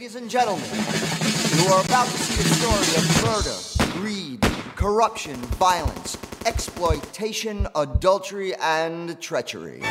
Ladies and gentlemen, you are about to see a story of murder, greed, corruption, violence, exploitation, adultery, and treachery.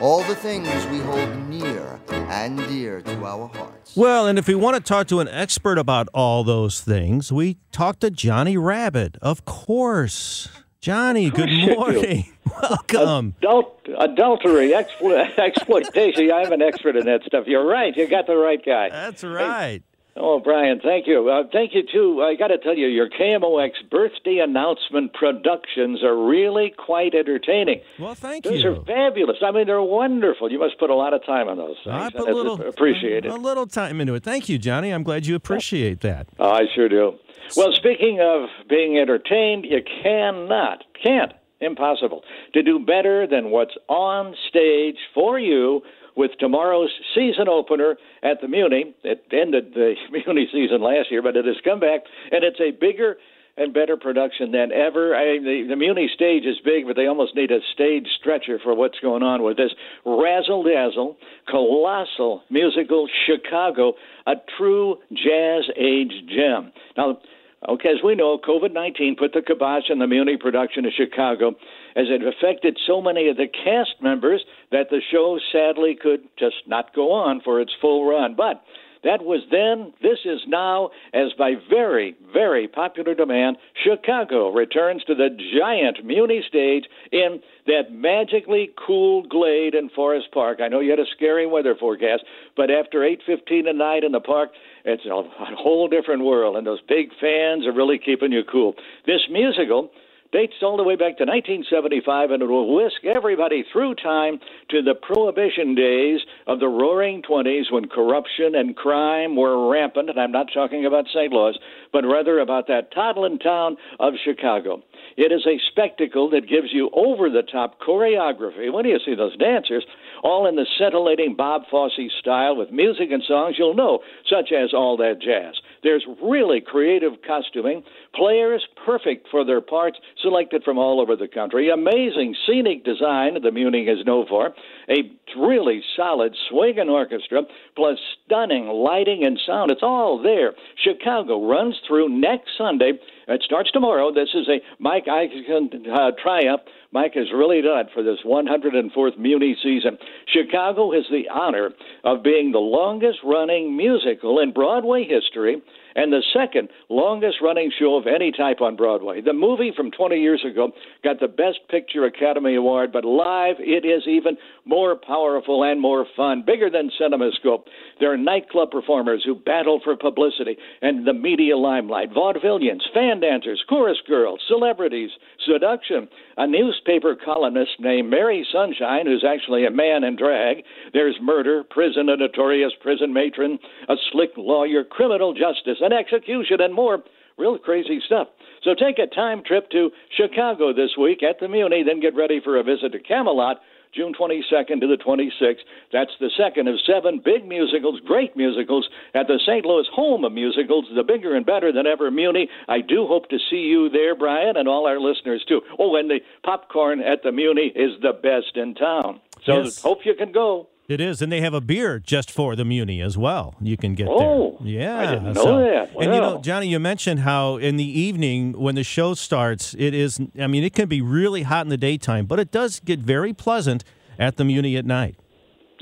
All the things we hold near and dear to our hearts. Well, and if we want to talk to an expert about all those things, we talk to Johnny Rabbitt, of course. Johnny, good course you do. morning. Welcome. Adult, adultery, explo- exploitation. I'm an expert in that stuff. You're right. You got the right guy. That's right. Oh, Brian, thank you. Uh, thank you, too. I got to tell you, your KMOX birthday announcement productions are really quite entertaining. Well, thank Those you. Those are fabulous. I mean, they're wonderful. You must put a lot of time on those things. I put a little appreciated. a little time into it. Thank you, Johnny. I'm glad you appreciate that. Oh, I sure do. Well, speaking of being entertained, you cannot, can't, impossible, to do better than what's on stage for you with tomorrow's season opener at the Muni. It ended the Muni season last year, but it has come back, and it's a bigger and better production than ever. I, mean, the, the Muni stage is big, but they almost need a stage stretcher for what's going on with this razzle dazzle, colossal musical Chicago, a true jazz age gem. Now, Okay, as we know, COVID 19 put the kibosh on the Muni production of Chicago as it affected so many of the cast members that the show sadly could just not go on for its full run. But that was then, this is now, as by very, very popular demand, Chicago returns to the giant Muni stage in that magically cool glade in Forest Park. I know you had a scary weather forecast, but after 8:15 at night in the park, it's a, a whole different world, and those big fans are really keeping you cool. This musical dates all the way back to 1975, and it will whisk everybody through time to the Prohibition days of the Roaring Twenties when corruption and crime were rampant. And I'm not talking about St. Louis, but rather about that toddling town of Chicago. It is a spectacle that gives you over the top choreography. When do you see those dancers, all in the scintillating Bob Fosse style with music and songs you'll know, such as All That Jazz. There's really creative costuming, players perfect for their parts, selected from all over the country, amazing scenic design the Muni is known for, a really solid swinging orchestra, plus stunning lighting and sound. It's all there. Chicago runs through next Sunday. It starts tomorrow. This is a Mike Isaacson uh, triumph. Mike has really done it for this 104th Muni season. Chicago has the honor of being the longest running musical in Broadway history and the second longest running show of any type on Broadway. The movie from 20 years ago got the Best Picture Academy Award, but live it is even more powerful and more fun, bigger than CinemaScope. There are nightclub performers who battle for publicity and the media limelight, vaudevillians, fan dancers, chorus girls, celebrities, seduction, a newspaper columnist named Mary Sunshine, who's actually a man in drag. There's murder, prison, a notorious prison matron, a slick lawyer, criminal justice, an execution, and more. Real crazy stuff. So take a time trip to Chicago this week at the Muni, then get ready for a visit to Camelot. June 22nd to the 26th. That's the second of seven big musicals, great musicals, at the St. Louis home of musicals, the bigger and better than ever Muni. I do hope to see you there, Brian, and all our listeners too. Oh, and the popcorn at the Muni is the best in town. So Yes. hope you can go. It is, and they have a beer just for the Muni as well. You can get Oh, there. Yeah, I didn't know so- that. And you know, Johnny, you mentioned how in the evening when the show starts, it is. I mean, it can be really hot in the daytime, but it does get very pleasant at the Muni at night.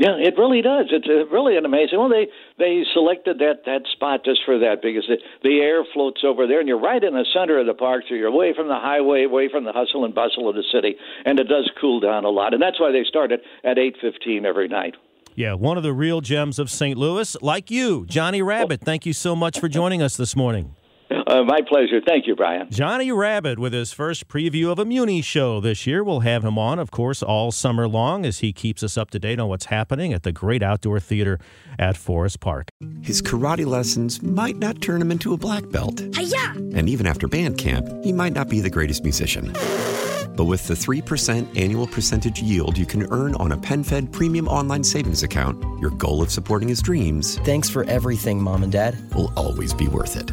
Yeah, it really does. It's uh, really an amazing. Well, they they selected that that spot just for that because the, the air floats over there, and you're right in the center of the park, so you're away from the highway, away from the hustle and bustle of the city, and it does cool down a lot. And that's why they start it at eight fifteen every night. Yeah, one of the real gems of St. Louis, like you, Johnny Rabbitt. Thank you so much for joining us this morning. Uh, my pleasure. Thank you, Brian. Johnny Rabbitt with his first preview of a Muni show this year. We'll have him on, of course, all summer long as he keeps us up to date on what's happening at the great outdoor theater at Forest Park. His karate lessons might not turn him into a black belt. Hi-ya! And even after band camp, he might not be the greatest musician. But with the 3% annual percentage yield you can earn on a PenFed premium online savings account, your goal of supporting his dreams Thanks for everything, Mom and Dad. will always be worth it.